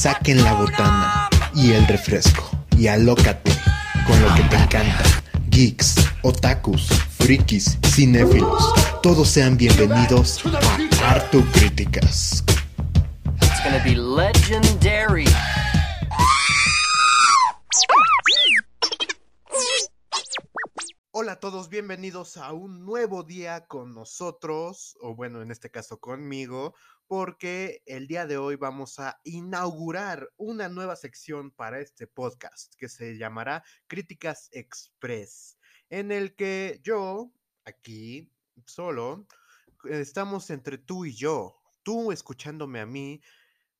Saquen la botana y el refresco y alócate con lo que te encanta. Geeks, otakus, frikis, cinéfilos, todos sean bienvenidos a Artu Críticas. Todos, bienvenidos a un nuevo día con nosotros, o bueno, en este caso conmigo, porque el día de hoy vamos a inaugurar una nueva sección para este podcast que se llamará Críticas Express, en el que yo, aquí, solo, estamos entre tú y yo, tú escuchándome a mí,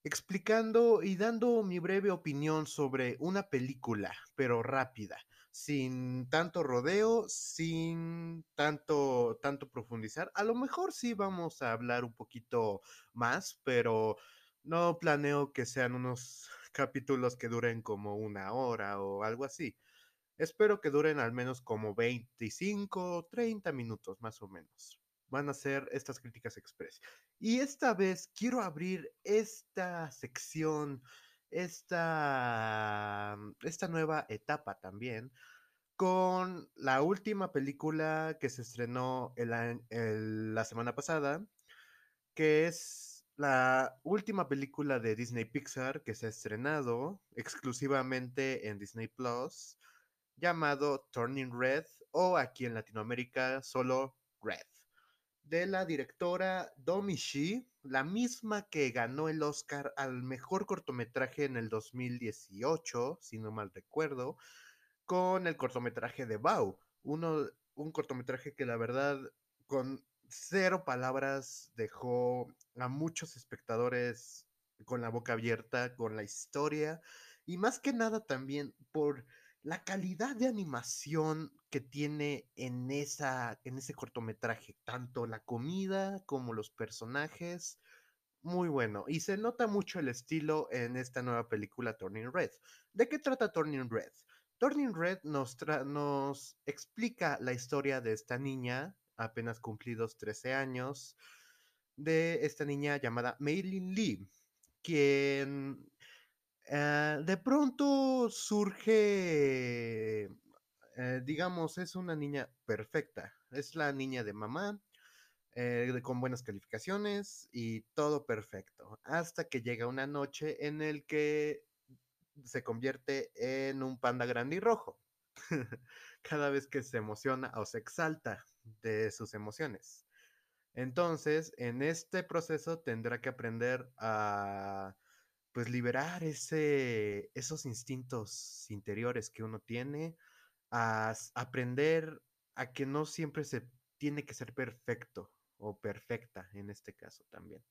explicando y dando mi breve opinión sobre una película, pero rápida sin tanto rodeo, sin tanto, tanto profundizar. A lo mejor sí vamos a hablar un poquito más, pero no planeo que sean unos capítulos que duren como una hora o algo así. Espero que duren al menos como 25, 30 minutos más o menos. Van a ser estas críticas express. Y esta vez quiero abrir esta sección esta, esta nueva etapa también con la última película que se estrenó la semana pasada, que es la última película de Disney Pixar que se ha estrenado exclusivamente en Disney Plus, llamado Turning Red o aquí en Latinoamérica solo Red de la directora Domi Shi, la misma que ganó el Oscar al mejor cortometraje en el 2018, si no mal recuerdo, con el cortometraje de Bao, uno, un cortometraje que la verdad con cero palabras dejó a muchos espectadores con la boca abierta, con la historia y más que nada también por la calidad de animación que tiene en, esa, en ese cortometraje, tanto la comida como los personajes, muy bueno. Y se nota mucho el estilo en esta nueva película Turning Red. ¿De qué trata Turning Red? Turning Red nos, nos explica la historia de esta niña, apenas cumplidos 13 años, de esta niña llamada Maylin Lee, quien eh, de pronto surge, eh, digamos, es una niña perfecta. Es la niña de mamá, eh, con buenas calificaciones y todo perfecto. Hasta que llega una noche en el que se convierte en un panda grande y rojo. Cada vez que se emociona o se exalta de sus emociones. Entonces, en este proceso tendrá que aprender a pues liberar ese, esos instintos interiores que uno tiene, a aprender a que no siempre se tiene que ser perfecto o perfecta en este caso también.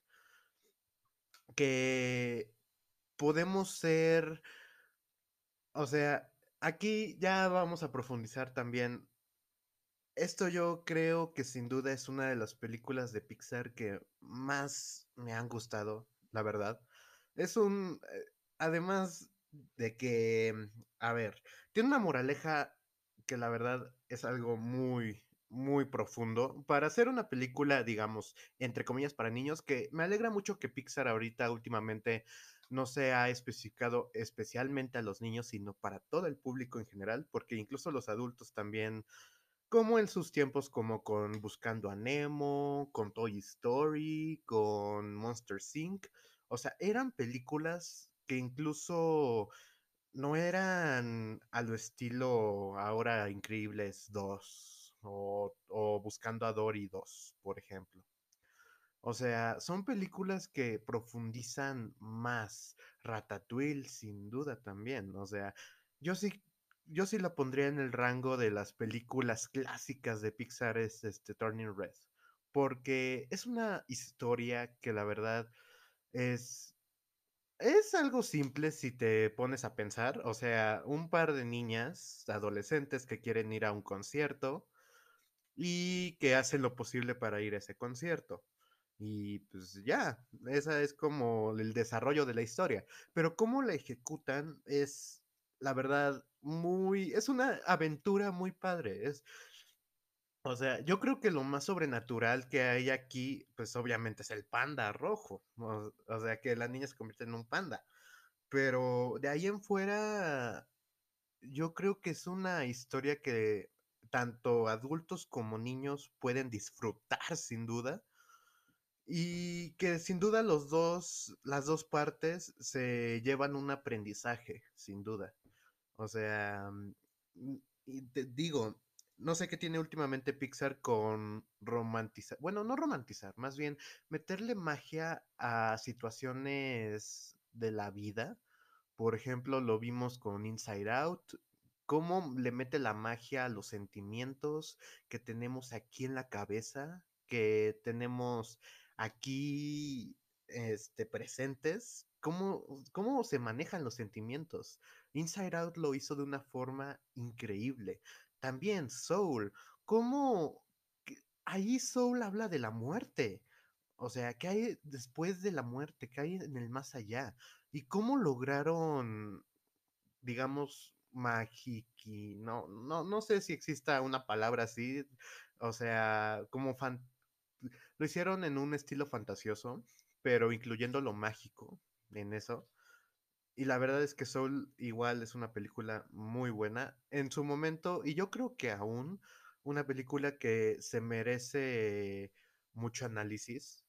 Que podemos ser, o sea, aquí ya vamos a profundizar también. Esto yo creo que sin duda es una de las películas de Pixar que más me han gustado, la verdad. Es un, eh, además de que, a ver, tiene una moraleja que la verdad es algo muy, muy profundo. Para hacer una película, digamos, entre comillas, para niños, que me alegra mucho que Pixar ahorita últimamente no se ha especificado especialmente a los niños, sino para todo el público en general, porque incluso los adultos también, como en sus tiempos, como con Buscando a Nemo, con Toy Story, con Monster Inc., o sea, eran películas que incluso no eran a lo estilo ahora Increíbles 2 o, Buscando a Dory 2, por ejemplo. O sea, son películas que profundizan más. Ratatouille, sin duda también. O sea, yo sí, yo sí la pondría en el rango de las películas clásicas de Pixar, es este Turning Red. Porque es una historia que la verdad es, es algo simple si te pones a pensar, o sea, un par de niñas, adolescentes que quieren ir a un concierto y que hacen lo posible para ir a ese concierto. Y pues ya, esa es como el desarrollo de la historia. Pero cómo la ejecutan es, la verdad, muy, es una aventura muy padre. Es, o sea, yo creo que lo más sobrenatural que hay aquí, pues obviamente es el panda rojo. O, sea, que la niña se convierte en un panda. Pero de ahí en fuera, yo creo que es una historia que tanto adultos como niños pueden disfrutar sin duda. Y que sin duda los dos, las dos partes se llevan un aprendizaje, sin duda. O sea, mm, te digo, no sé qué tiene últimamente Pixar con romantizar, bueno, no romantizar, más bien meterle magia a situaciones de la vida. Por ejemplo, lo vimos con Inside Out, cómo le mete la magia a los sentimientos que tenemos aquí en la cabeza, que tenemos aquí este, presentes, cómo, cómo se manejan los sentimientos. Inside Out lo hizo de una forma increíble. También Soul, cómo ahí Soul habla de la muerte. O sea, ¿qué hay después de la muerte? ¿Qué hay en el más allá? ¿Y cómo lograron, digamos, magiqui? No, no, no sé si exista una palabra así. O sea, como fan lo hicieron en un estilo fantasioso, pero incluyendo lo mágico en eso. Y la verdad es que Soul igual es una película muy buena en su momento y yo creo que aún una película que se merece mucho análisis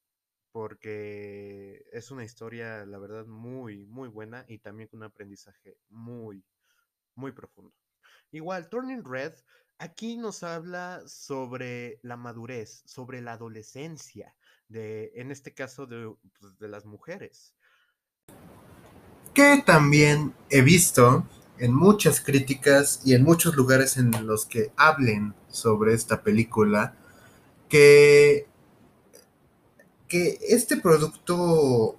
porque es una historia, la verdad, muy, muy buena y también con un aprendizaje muy, muy profundo. Igual, Turning Red Aquí nos habla sobre la madurez, sobre la adolescencia, de, en este caso de, pues, de las mujeres. Que también he visto en muchas críticas y en muchos lugares en los que hablen sobre esta película, que, que este producto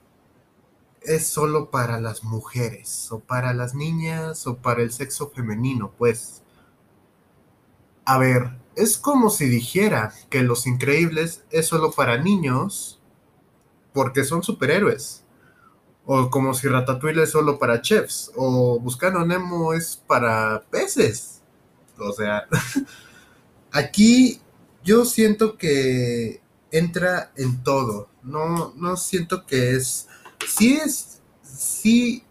es solo para las mujeres, o para las niñas, o para el sexo femenino, pues a ver, es como si dijera que Los Increíbles es solo para niños porque son superhéroes. O como si Ratatouille es solo para chefs. O Buscando Nemo es para peces. O sea, aquí yo siento que entra en todo. No, no siento que es. Sí es. Sí.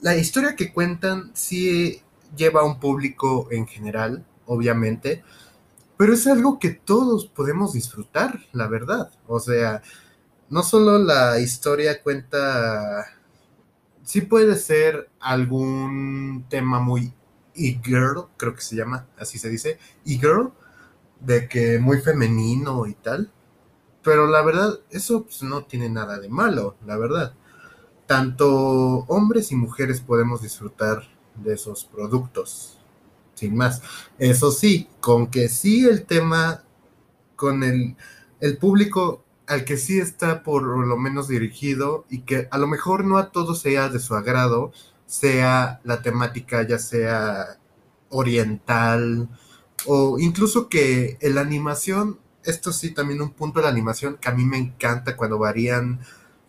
La historia que cuentan sí lleva a un público en general obviamente, pero es algo que todos podemos disfrutar, la verdad. O sea, no solo la historia cuenta, sí puede ser algún tema muy e-girl, creo que se llama, así se dice, e-girl, de que muy femenino y tal. Pero la verdad, eso pues, no tiene nada de malo, la verdad. Tanto hombres y mujeres podemos disfrutar de esos productos sin más. Eso sí, con que sí el tema, con el, el público al que sí está por lo menos dirigido y que a lo mejor no a todos sea de su agrado, sea la temática ya sea oriental o incluso que la animación, esto sí también un punto de la animación que a mí me encanta cuando varían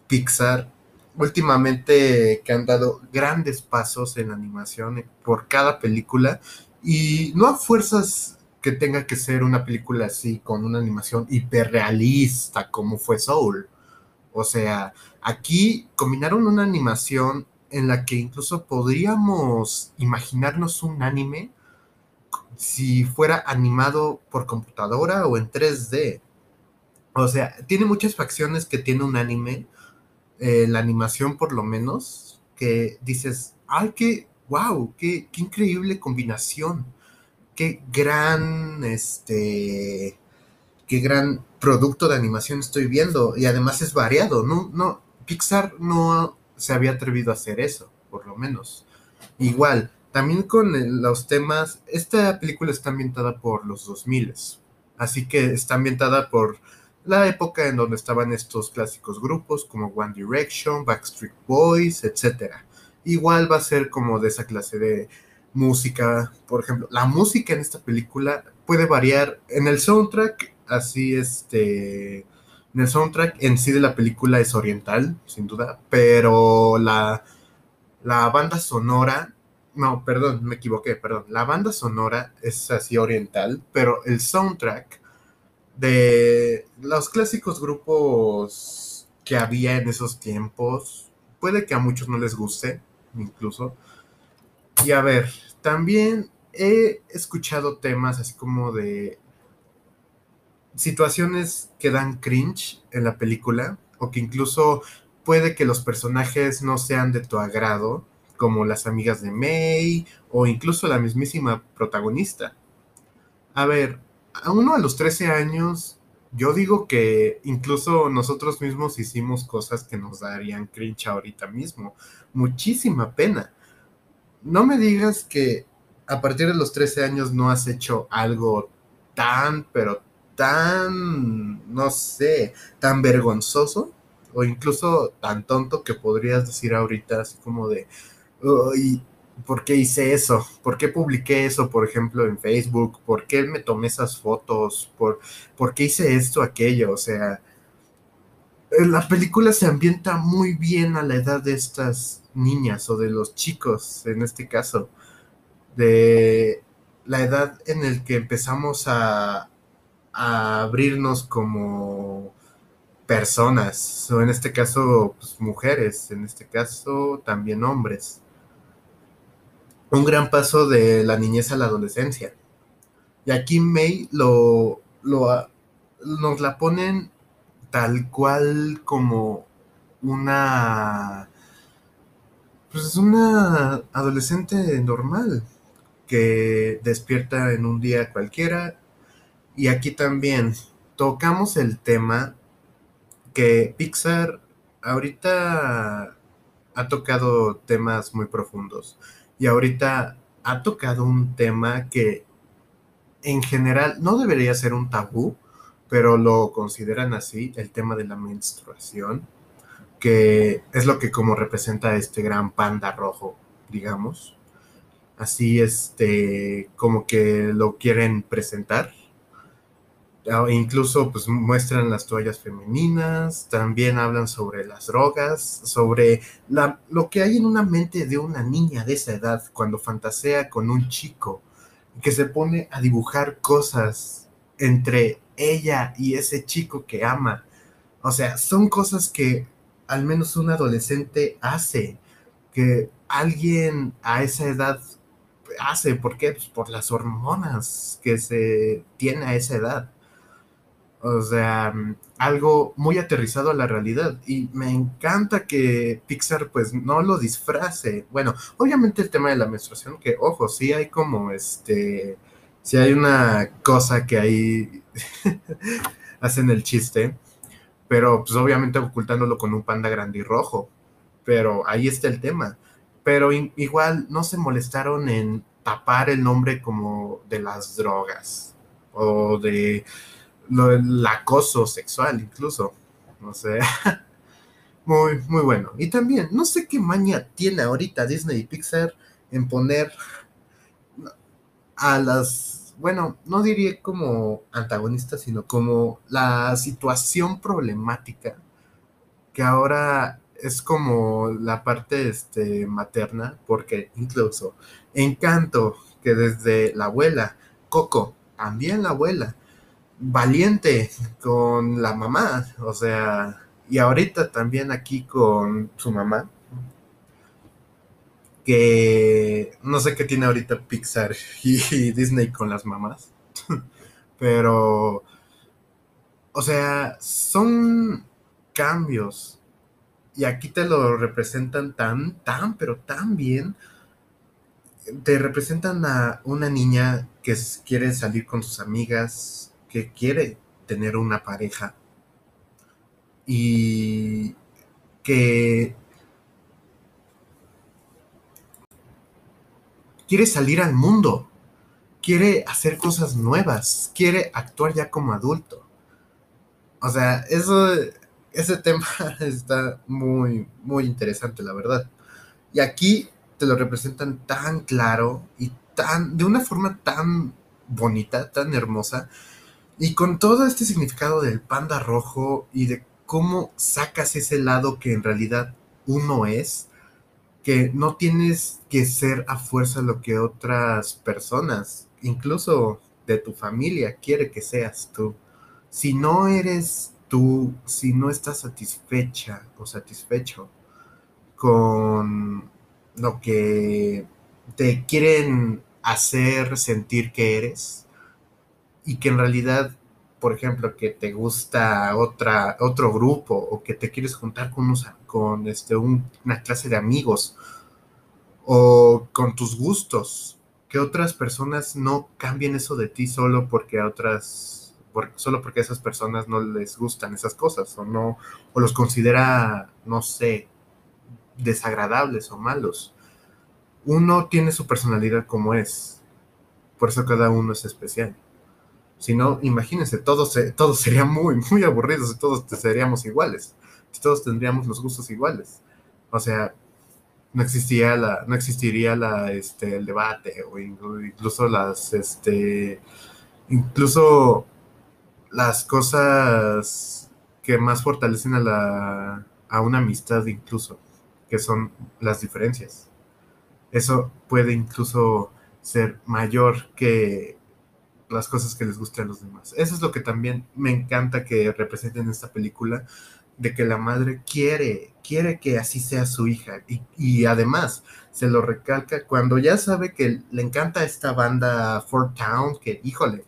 Pixar, últimamente que han dado grandes pasos en animación por cada película y no a fuerzas que tenga que ser una película así con una animación hiperrealista como fue Soul. O sea, aquí combinaron una animación en la que incluso podríamos imaginarnos un anime si fuera animado por computadora o en 3D. O sea, tiene muchas facciones que tiene un anime, eh, la animación por lo menos, que dices, ay, qué, wow, qué, increíble combinación, qué gran, este, qué gran producto de animación estoy viendo. Y además es variado, no, no, Pixar no se había atrevido a hacer eso, por lo menos. Igual, también con los temas, esta película está ambientada por los 2000, así que está ambientada por la época en donde estaban estos clásicos grupos como One Direction, Backstreet Boys, etcétera. Igual va a ser como de esa clase de música. Por ejemplo, la música en esta película puede variar en el soundtrack, así este... En el soundtrack en sí de la película es oriental, sin duda, pero la, la banda sonora, no, perdón, me equivoqué, perdón, la banda sonora es así oriental, pero el soundtrack de los clásicos grupos que había en esos tiempos, puede que a muchos no les guste, incluso. Y a ver, también he escuchado temas así como de situaciones que dan cringe en la película o que incluso puede que los personajes no sean de tu agrado, como las amigas de May o incluso la mismísima protagonista. A ver, a uno a los 13 años, yo digo que incluso nosotros mismos hicimos cosas que nos darían cringe ahorita mismo. Muchísima pena. No me digas que a partir de los 13 años no has hecho algo tan, pero tan, no sé, tan vergonzoso o incluso tan tonto que podrías decir ahorita así como de, uy, ¿por qué hice eso? ¿Por qué publiqué eso, por ejemplo, en Facebook? ¿Por qué me tomé esas fotos? ¿Por, ¿por qué hice esto, aquello? O sea, la película se ambienta muy bien a la edad de estas niñas o de los chicos, en este caso, de la edad en el que empezamos a, a abrirnos como personas, o en este caso pues, mujeres, en este caso también hombres. Un gran paso de la niñez a la adolescencia. Y aquí May lo, lo nos la ponen tal cual como una pues es una adolescente normal que despierta en un día cualquiera. Y aquí también tocamos el tema que Pixar ahorita ha tocado temas muy profundos. Y ahorita ha tocado un tema que en general no debería ser un tabú, pero lo consideran así, el tema de la menstruación, que es lo que como representa este gran panda rojo, digamos. Así, este, como que lo quieren presentar Ah, incluso pues muestran las toallas femeninas, también hablan sobre las drogas, sobre la, lo que hay en una mente de una niña de esa edad cuando fantasea con un chico que se pone a dibujar cosas entre ella y ese chico que ama. O sea, son cosas que al menos un adolescente hace, que alguien a esa edad hace, ¿por qué? Pues por las hormonas que se tiene a esa edad. O sea, algo muy aterrizado a la realidad. Y me encanta que Pixar pues no lo disfrace. Bueno, obviamente el tema de la menstruación, que ojo, sí hay como este, sí hay una cosa que ahí hacen el chiste, pero pues obviamente ocultándolo con un panda grande y rojo. Pero ahí está el tema. Pero igual no se molestaron en tapar el nombre como de las drogas o de el acoso sexual incluso. No sé. Muy, muy bueno. Y también, no sé qué maña tiene ahorita Disney y Pixar en poner a las, bueno, no diría como antagonistas, sino como la situación problemática que ahora es como la parte este, materna, porque incluso Encanto, que desde la abuela, Coco, también la abuela, valiente con la mamá, o sea, y ahorita también aquí con su mamá, que no sé qué tiene ahorita Pixar y Disney con las mamás, pero, o sea, son cambios y aquí te lo representan tan, tan, pero tan bien. Te representan a una niña que quiere salir con sus amigas, que quiere tener una pareja y que quiere salir al mundo, quiere hacer cosas nuevas, quiere actuar ya como adulto. O sea, eso, ese tema está muy, muy interesante, la verdad. Y aquí te lo representan tan claro y tan, de una forma tan bonita, tan hermosa, y con todo este significado del panda rojo y de cómo sacas ese lado que en realidad uno es, que no tienes que ser a fuerza lo que otras personas, incluso de tu familia, quiere que seas tú. Si no eres tú, si no estás satisfecha o satisfecho con lo que te quieren hacer sentir que eres y que en realidad, por ejemplo, que te gusta otra, otro grupo o que te quieres juntar con, unos, con este, un- una clase de amigos o con tus gustos, que otras personas no cambien eso de ti solo porque a otras, solo porque a esas personas no les gustan esas cosas o no, o los considera, no sé, desagradables o malos. Uno tiene su personalidad como es, por eso cada uno es especial. Si no, imagínense, todos, todos serían muy, muy aburridos si todos seríamos iguales, todos tendríamos los gustos iguales. O sea, no existiría la, no existiría la, este, el debate o inclu- incluso las, este, incluso las cosas que más fortalecen a la, a una amistad incluso, que son las diferencias. Eso puede incluso ser mayor que las cosas que les gusten a los demás. Eso es lo que también me encanta que representen en esta película, de que la madre quiere, quiere que así sea su hija. Y, y además se lo recalca cuando ya sabe que le encanta esta banda Fort Town, que híjole,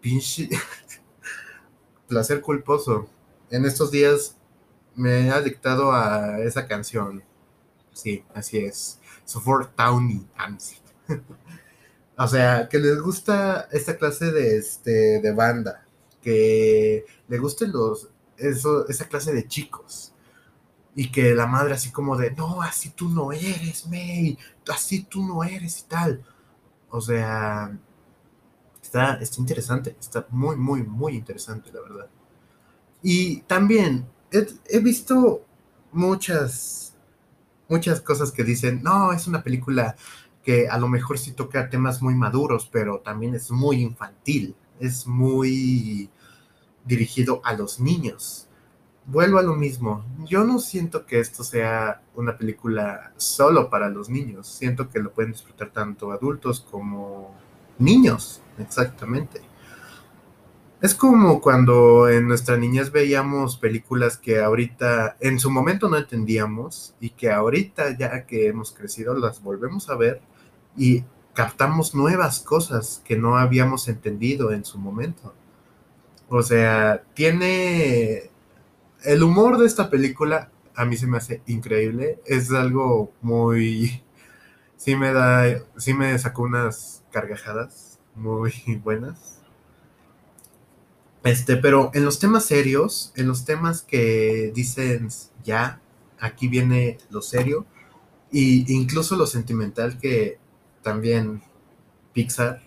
pinche placer culposo. En estos días me ha dictado a esa canción. Sí, así es. So Fort Towny. O sea, que les gusta esta clase de, este, de banda, que le gusten los, esa clase de chicos. Y que la madre así como de, no, así tú no eres, May, así tú no eres y tal. O sea, está, está interesante, está muy, muy, muy interesante, la verdad. Y también he, he visto muchas, muchas cosas que dicen, no, es una película que a lo mejor sí toca temas muy maduros, pero también es muy infantil, es muy dirigido a los niños. Vuelvo a lo mismo, yo no siento que esto sea una película solo para los niños, siento que lo pueden disfrutar tanto adultos como niños, exactamente. Es como cuando en nuestra niñez veíamos películas que ahorita en su momento no entendíamos y que ahorita ya que hemos crecido las volvemos a ver y captamos nuevas cosas que no habíamos entendido en su momento. O sea, tiene el humor de esta película a mí se me hace increíble, es algo muy sí me da sí me sacó unas carcajadas muy buenas. Este, pero en los temas serios, en los temas que dicen ya, aquí viene lo serio, y incluso lo sentimental que también Pixar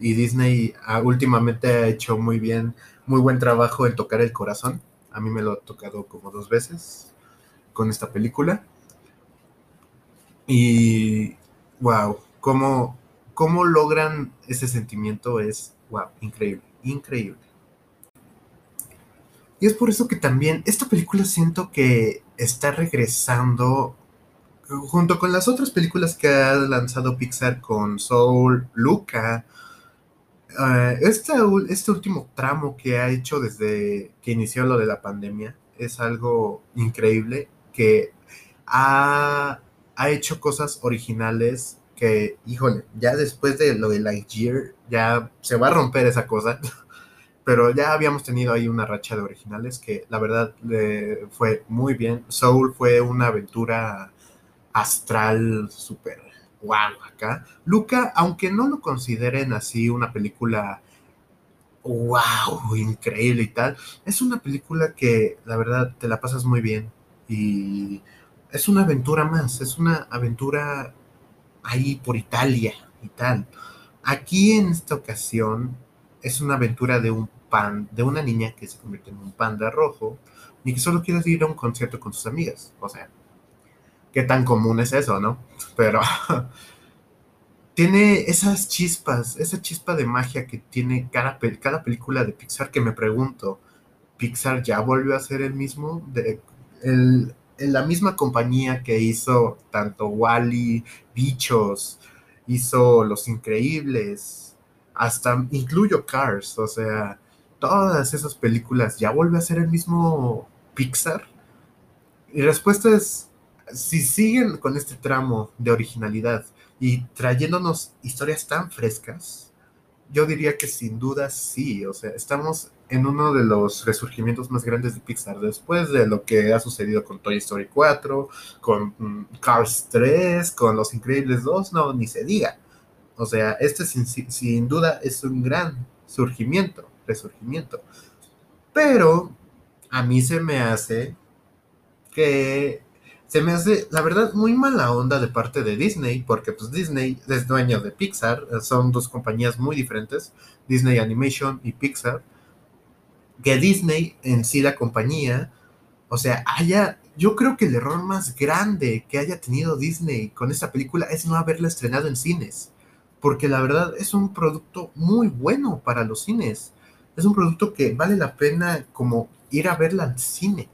y Disney ah, últimamente ha hecho muy bien, muy buen trabajo en tocar el corazón. A mí me lo ha tocado como dos veces con esta película. Y wow, cómo, cómo logran ese sentimiento es wow, increíble, increíble. Y es por eso que también esta película siento que está regresando junto con las otras películas que ha lanzado Pixar con Soul, Luca. Uh, este, último tramo que ha hecho desde que inició lo de la pandemia es algo increíble que ha, ha hecho cosas originales que, híjole, ya después de lo de Lightyear ya se va a romper esa cosa pero ya habíamos tenido ahí una racha de originales que la verdad eh, fue muy bien. Soul fue una aventura astral súper wow acá. Luca, aunque no lo consideren así una película wow, increíble y tal, es una película que la verdad te la pasas muy bien y es una aventura más, es una aventura ahí por Italia y tal. Aquí en esta ocasión es una aventura de un pan, de una niña que se convierte en un panda rojo y que solo quiere ir a un concierto con sus amigas. O sea, qué tan común es eso, ¿no? Pero tiene esas chispas, esa chispa de magia que tiene cada, cada película de Pixar que me pregunto, ¿Pixar ya volvió a ser el mismo? El, la misma compañía que hizo tanto Wally, Bichos, hizo Los Increíbles, hasta incluyo Cars, o sea, todas esas películas, ¿ya vuelve a ser el mismo Pixar? Y respuesta es, si siguen con este tramo de originalidad y trayéndonos historias tan frescas, yo diría que sin duda sí, o sea, estamos en uno de los resurgimientos más grandes de Pixar, después de lo que ha sucedido con Toy Story 4, con mm, Cars 3, con Los Increíbles 2, no, ni se diga. O sea, este sin, sin duda es un gran surgimiento, resurgimiento. Pero a mí se me hace que se me hace, la verdad, muy mala onda de parte de Disney, porque pues Disney es dueño de Pixar, son dos compañías muy diferentes, Disney Animation y Pixar, que Disney en sí la compañía, o sea, haya, yo creo que el error más grande que haya tenido Disney con esta película es no haberla estrenado en cines, porque la verdad es un producto muy bueno para los cines, es un producto que vale la pena como ir a verla al cine.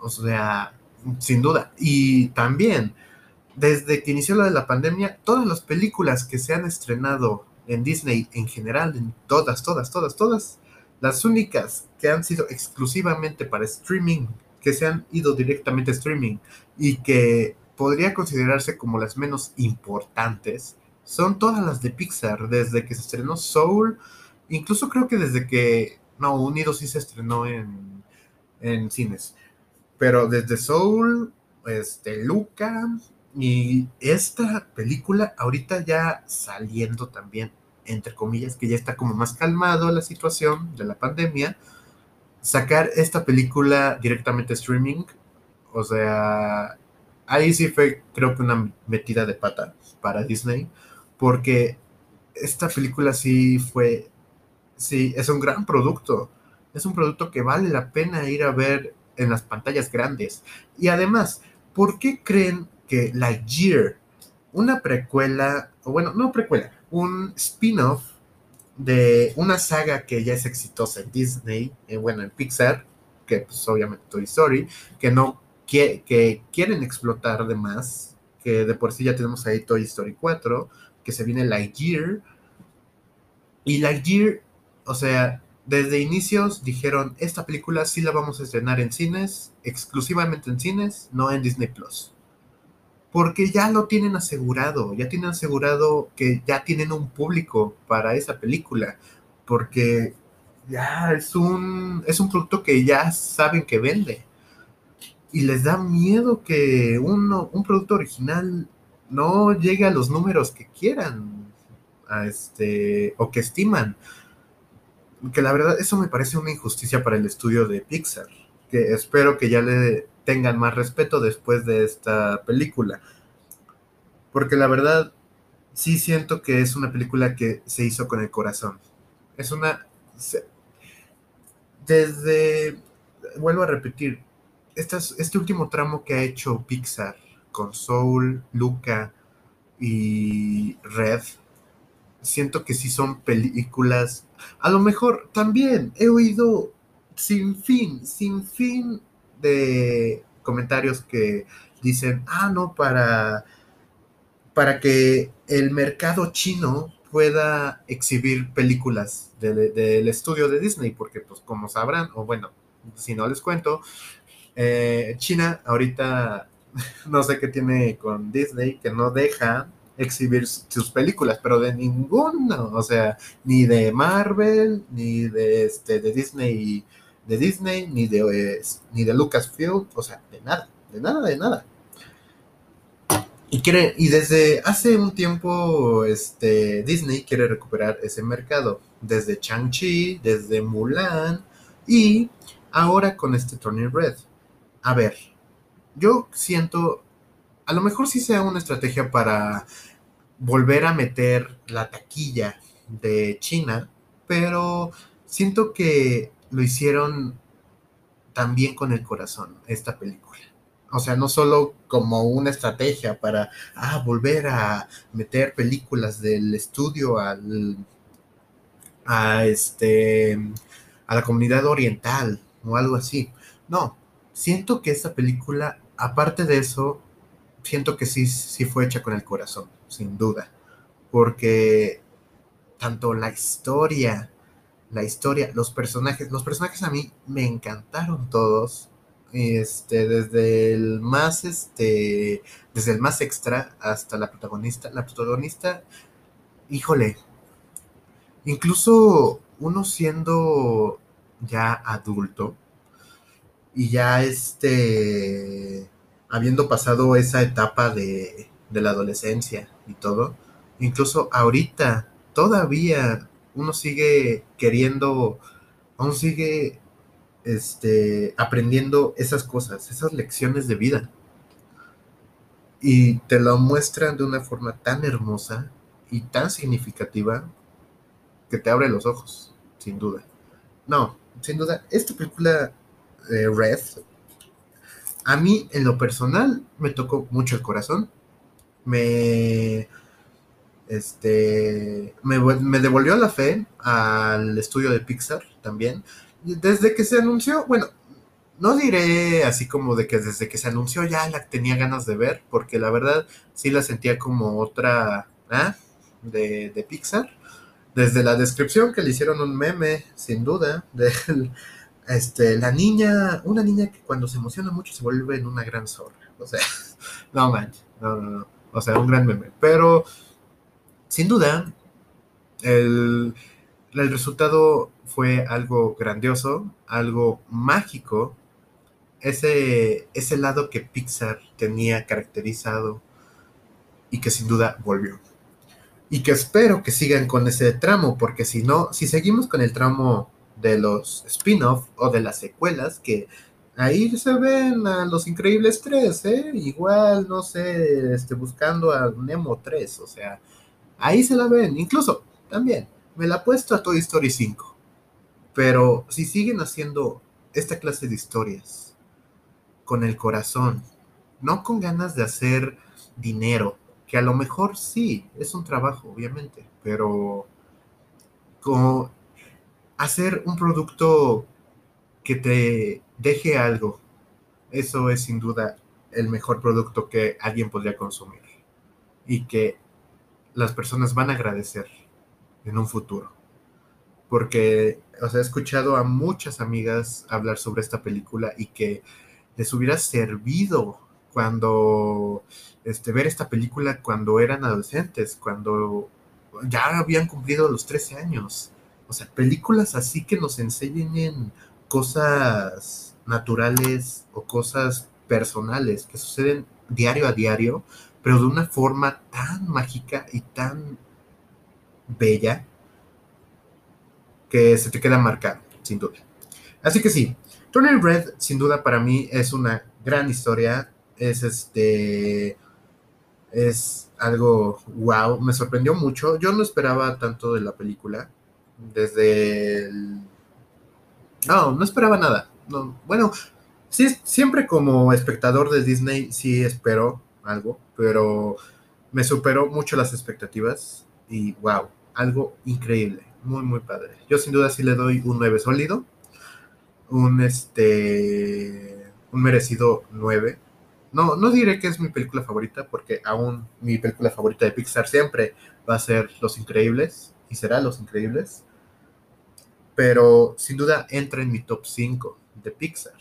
O sea, sin duda. Y también, desde que inició la de la pandemia, todas las películas que se han estrenado en Disney en general, en todas, todas, todas, todas, las únicas que han sido exclusivamente para streaming, que se han ido directamente a streaming y que podría considerarse como las menos importantes, son todas las de Pixar, desde que se estrenó Soul, incluso creo que desde que, no, Unido sí se estrenó en, en cines, pero desde Soul, este, Luca y esta película ahorita ya saliendo también, entre comillas, que ya está como más calmado la situación de la pandemia, sacar esta película directamente streaming, o sea, ahí sí fue creo que una metida de pata para Disney, porque esta película sí fue, sí, es un gran producto, es un producto que vale la pena ir a ver en las pantallas grandes. Y además, ¿por qué creen que Lightyear, una precuela, o bueno, no precuela, un spin-off de una saga que ya es exitosa en Disney, eh, bueno, en Pixar, que pues obviamente Toy Story, que no que, que quieren explotar de más, que de por sí ya tenemos ahí Toy Story 4, que se viene Lightyear, y Lightyear, o sea, desde inicios dijeron, esta película sí la vamos a estrenar en cines, exclusivamente en cines, no en Disney Plus. Porque ya lo tienen asegurado, ya tienen asegurado que ya tienen un público para esa película, porque ya es un, es un producto que ya saben que vende. Y les da miedo que uno, un producto original no llegue a los números que quieran a este, o que estiman que la verdad eso me parece una injusticia para el estudio de Pixar, que espero que ya le tengan más respeto después de esta película. Porque la verdad sí siento que es una película que se hizo con el corazón. Es una desde vuelvo a repetir, este último tramo que ha hecho Pixar con Soul, Luca y Red siento que sí son películas. A lo mejor también he oído sin fin, sin fin de comentarios que dicen, ah, no, para, para que el mercado chino pueda exhibir películas del estudio de Disney, porque pues como sabrán, o bueno, si no les cuento, eh, China ahorita no sé qué tiene con Disney, que no deja exhibir sus películas, pero de ninguno, o sea, ni de Marvel, ni de este de Disney, de Disney, ni de ni de Lucasfilm, o sea, de nada, de nada, de nada. Y quiere, y desde hace un tiempo, este, Disney quiere recuperar ese mercado, desde Chang-Chi, desde Mulan, y ahora con este Turning Red. A ver, yo siento, a lo mejor sí sea una estrategia para volver a meter la taquilla de China, pero siento que lo hicieron también con el corazón esta película. O sea, no solo como una estrategia para ah, volver a meter películas del estudio al, a este a la comunidad oriental o algo así. No, siento que esta película, aparte de eso, siento que sí, sí fue hecha con el corazón sin duda, porque tanto la historia, la historia, los personajes, los personajes a mí me encantaron todos, Este, desde el más, este, desde el más extra hasta la protagonista. La protagonista, híjole, incluso uno siendo ya adulto y ya este, habiendo pasado esa etapa de, de la adolescencia y todo, incluso ahorita todavía uno sigue queriendo, aún sigue este, aprendiendo esas cosas, esas lecciones de vida. Y te lo muestran de una forma tan hermosa y tan significativa que te abre los ojos, sin duda. No, sin duda, esta película eh, Red, a mí en lo personal me tocó mucho el corazón. Me, este, me, me devolvió la fe al estudio de Pixar también. Desde que se anunció, bueno, no diré así como de que desde que se anunció ya la tenía ganas de ver, porque la verdad sí la sentía como otra ¿ah? de, de, Pixar. Desde la descripción que le hicieron un meme, sin duda, de este, la niña, una niña que cuando se emociona mucho se vuelve en una gran zorra. O sea, no manches, no, no, no. O sea, un gran meme. Pero, sin duda, el, el resultado fue algo grandioso, algo mágico, ese, ese lado que Pixar tenía caracterizado y que sin duda volvió. Y que espero que sigan con ese tramo, porque si no, si seguimos con el tramo de los spin-off o de las secuelas, que ahí se ven a los increíbles tres, ¿eh? Igual, no sé, este, buscando a Nemo 3, o sea, ahí se la ven, incluso también, me la puesto a Toy Story 5. Pero si siguen haciendo esta clase de historias con el corazón, no con ganas de hacer dinero, que a lo mejor sí, es un trabajo, obviamente, pero con hacer un producto que te deje algo, eso es sin duda el mejor producto que alguien podría consumir y que las personas van a agradecer en un futuro porque, o sea, he escuchado a muchas amigas hablar sobre esta película y que les hubiera servido cuando, este, ver esta película cuando eran adolescentes, cuando ya habían cumplido los 13 años. O sea, películas así que nos enseñen cosas naturales o cosas personales que suceden diario a diario, pero de una forma tan mágica y tan bella que se te queda marcado, sin duda. Así que sí, Turning Red, sin duda, para mí es una gran historia. Es este. Es algo wow, me sorprendió mucho. Yo no esperaba tanto de la película. Desde el... No, no esperaba nada. No, bueno, sí, siempre como espectador de Disney sí espero algo, pero me superó mucho las expectativas y wow, algo increíble muy, muy padre. Yo sin duda sí le doy un 9 sólido. Un este. Un merecido 9. No, no diré que es mi película favorita, porque aún mi película favorita de Pixar siempre va a ser Los Increíbles, y será Los Increíbles. Pero sin duda entra en mi top 5 de Pixar.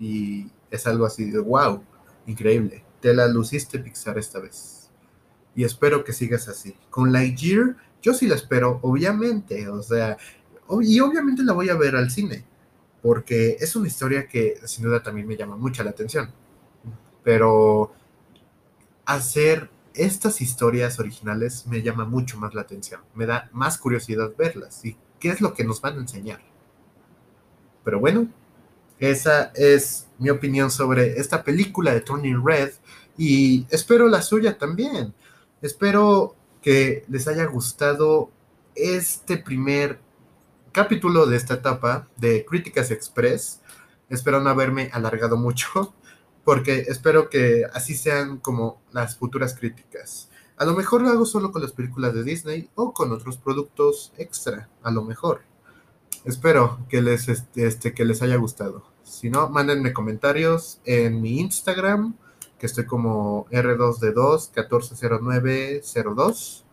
Y es algo así de wow, increíble. Te la luciste Pixar esta vez. Y espero que sigas así. Con Lightyear yo sí la espero, obviamente, o sea, y obviamente la voy a ver al cine, porque es una historia que sin duda también me llama mucha la atención. Pero hacer estas historias originales me llama mucho más la atención, me da más curiosidad verlas y qué es lo que nos van a enseñar. Pero bueno, esa es mi opinión sobre esta película de Turning Red y espero la suya también. Espero que les haya gustado este primer capítulo de esta etapa de Críticas Express. Espero no haberme alargado mucho, porque espero que así sean como las futuras críticas. A lo mejor lo hago solo con las películas de Disney o con otros productos extra, a lo mejor. Espero que les, este, este que les haya gustado. Si no, mándenme comentarios en mi Instagram que estoy como R2D2 140902.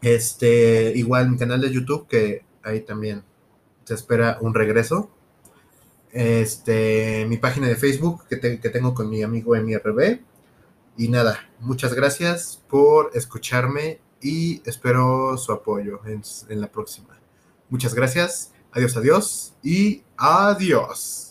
Este, igual mi canal de YouTube, que ahí también se espera un regreso. este, mi página de Facebook que, que tengo con mi amigo MRB. Y nada, muchas gracias por escucharme y espero su apoyo en, la próxima. Muchas gracias, adiós, adiós y adiós.